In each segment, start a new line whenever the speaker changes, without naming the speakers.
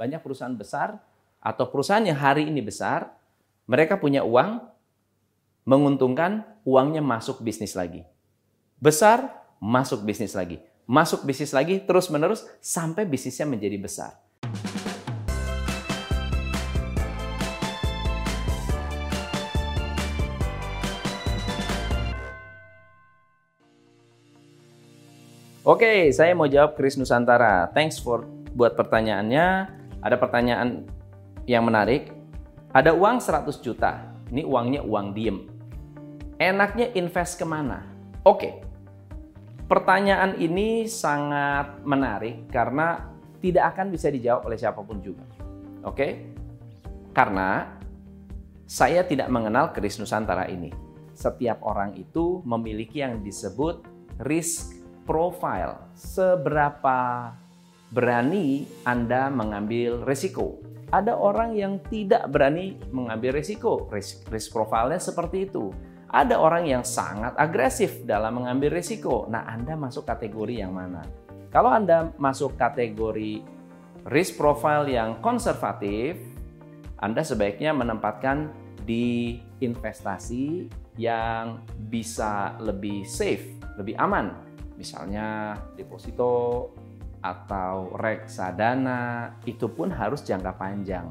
Banyak perusahaan besar atau perusahaan yang hari ini besar, mereka punya uang, menguntungkan, uangnya masuk bisnis lagi. Besar, masuk bisnis lagi. Masuk bisnis lagi, terus-menerus, sampai bisnisnya menjadi besar. Oke, saya mau jawab Chris Nusantara. Thanks for buat pertanyaannya. Ada pertanyaan yang menarik. Ada uang 100 juta. Ini uangnya uang diem. Enaknya invest ke mana? Oke, pertanyaan ini sangat menarik karena tidak akan bisa dijawab oleh siapa pun juga. Oke, karena saya tidak mengenal Chris Nusantara ini. Setiap orang itu memiliki yang disebut risk profile, seberapa berani Anda mengambil risiko. Ada orang yang tidak berani mengambil risiko, risk, risk profile-nya seperti itu. Ada orang yang sangat agresif dalam mengambil risiko. Nah, Anda masuk kategori yang mana? Kalau Anda masuk kategori risk profile yang konservatif, Anda sebaiknya menempatkan di investasi yang bisa lebih safe, lebih aman misalnya deposito atau reksadana itu pun harus jangka panjang.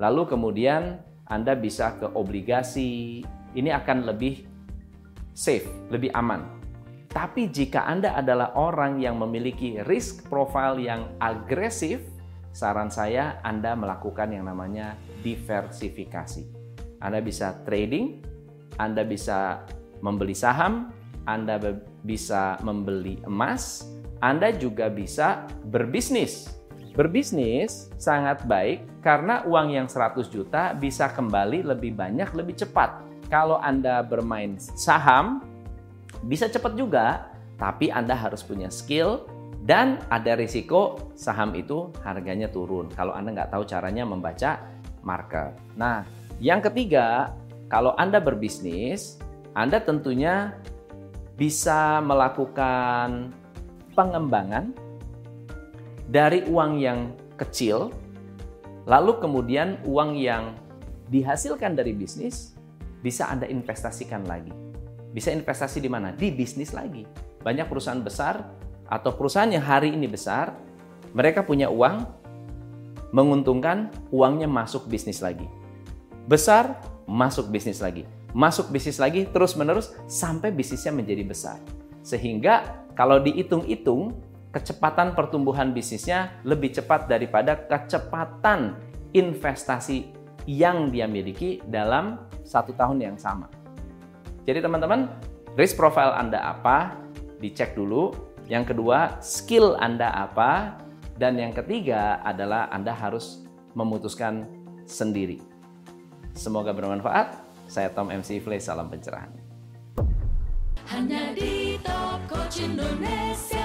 Lalu kemudian Anda bisa ke obligasi, ini akan lebih safe, lebih aman. Tapi jika Anda adalah orang yang memiliki risk profile yang agresif, saran saya Anda melakukan yang namanya diversifikasi. Anda bisa trading, Anda bisa membeli saham, anda bisa membeli emas, Anda juga bisa berbisnis. Berbisnis sangat baik karena uang yang 100 juta bisa kembali lebih banyak, lebih cepat. Kalau Anda bermain saham, bisa cepat juga, tapi Anda harus punya skill dan ada risiko saham itu harganya turun kalau Anda nggak tahu caranya membaca market. Nah, yang ketiga, kalau Anda berbisnis, Anda tentunya bisa melakukan pengembangan dari uang yang kecil, lalu kemudian uang yang dihasilkan dari bisnis bisa Anda investasikan lagi. Bisa investasi di mana? Di bisnis lagi. Banyak perusahaan besar atau perusahaan yang hari ini besar, mereka punya uang, menguntungkan, uangnya masuk bisnis lagi. Besar, masuk bisnis lagi masuk bisnis lagi terus-menerus sampai bisnisnya menjadi besar. Sehingga kalau dihitung-hitung, kecepatan pertumbuhan bisnisnya lebih cepat daripada kecepatan investasi yang dia miliki dalam satu tahun yang sama. Jadi teman-teman, risk profile Anda apa? Dicek dulu. Yang kedua, skill Anda apa? Dan yang ketiga adalah Anda harus memutuskan sendiri. Semoga bermanfaat. Saya Tom MC Flay, salam pencerahan. Hanya di permanecer.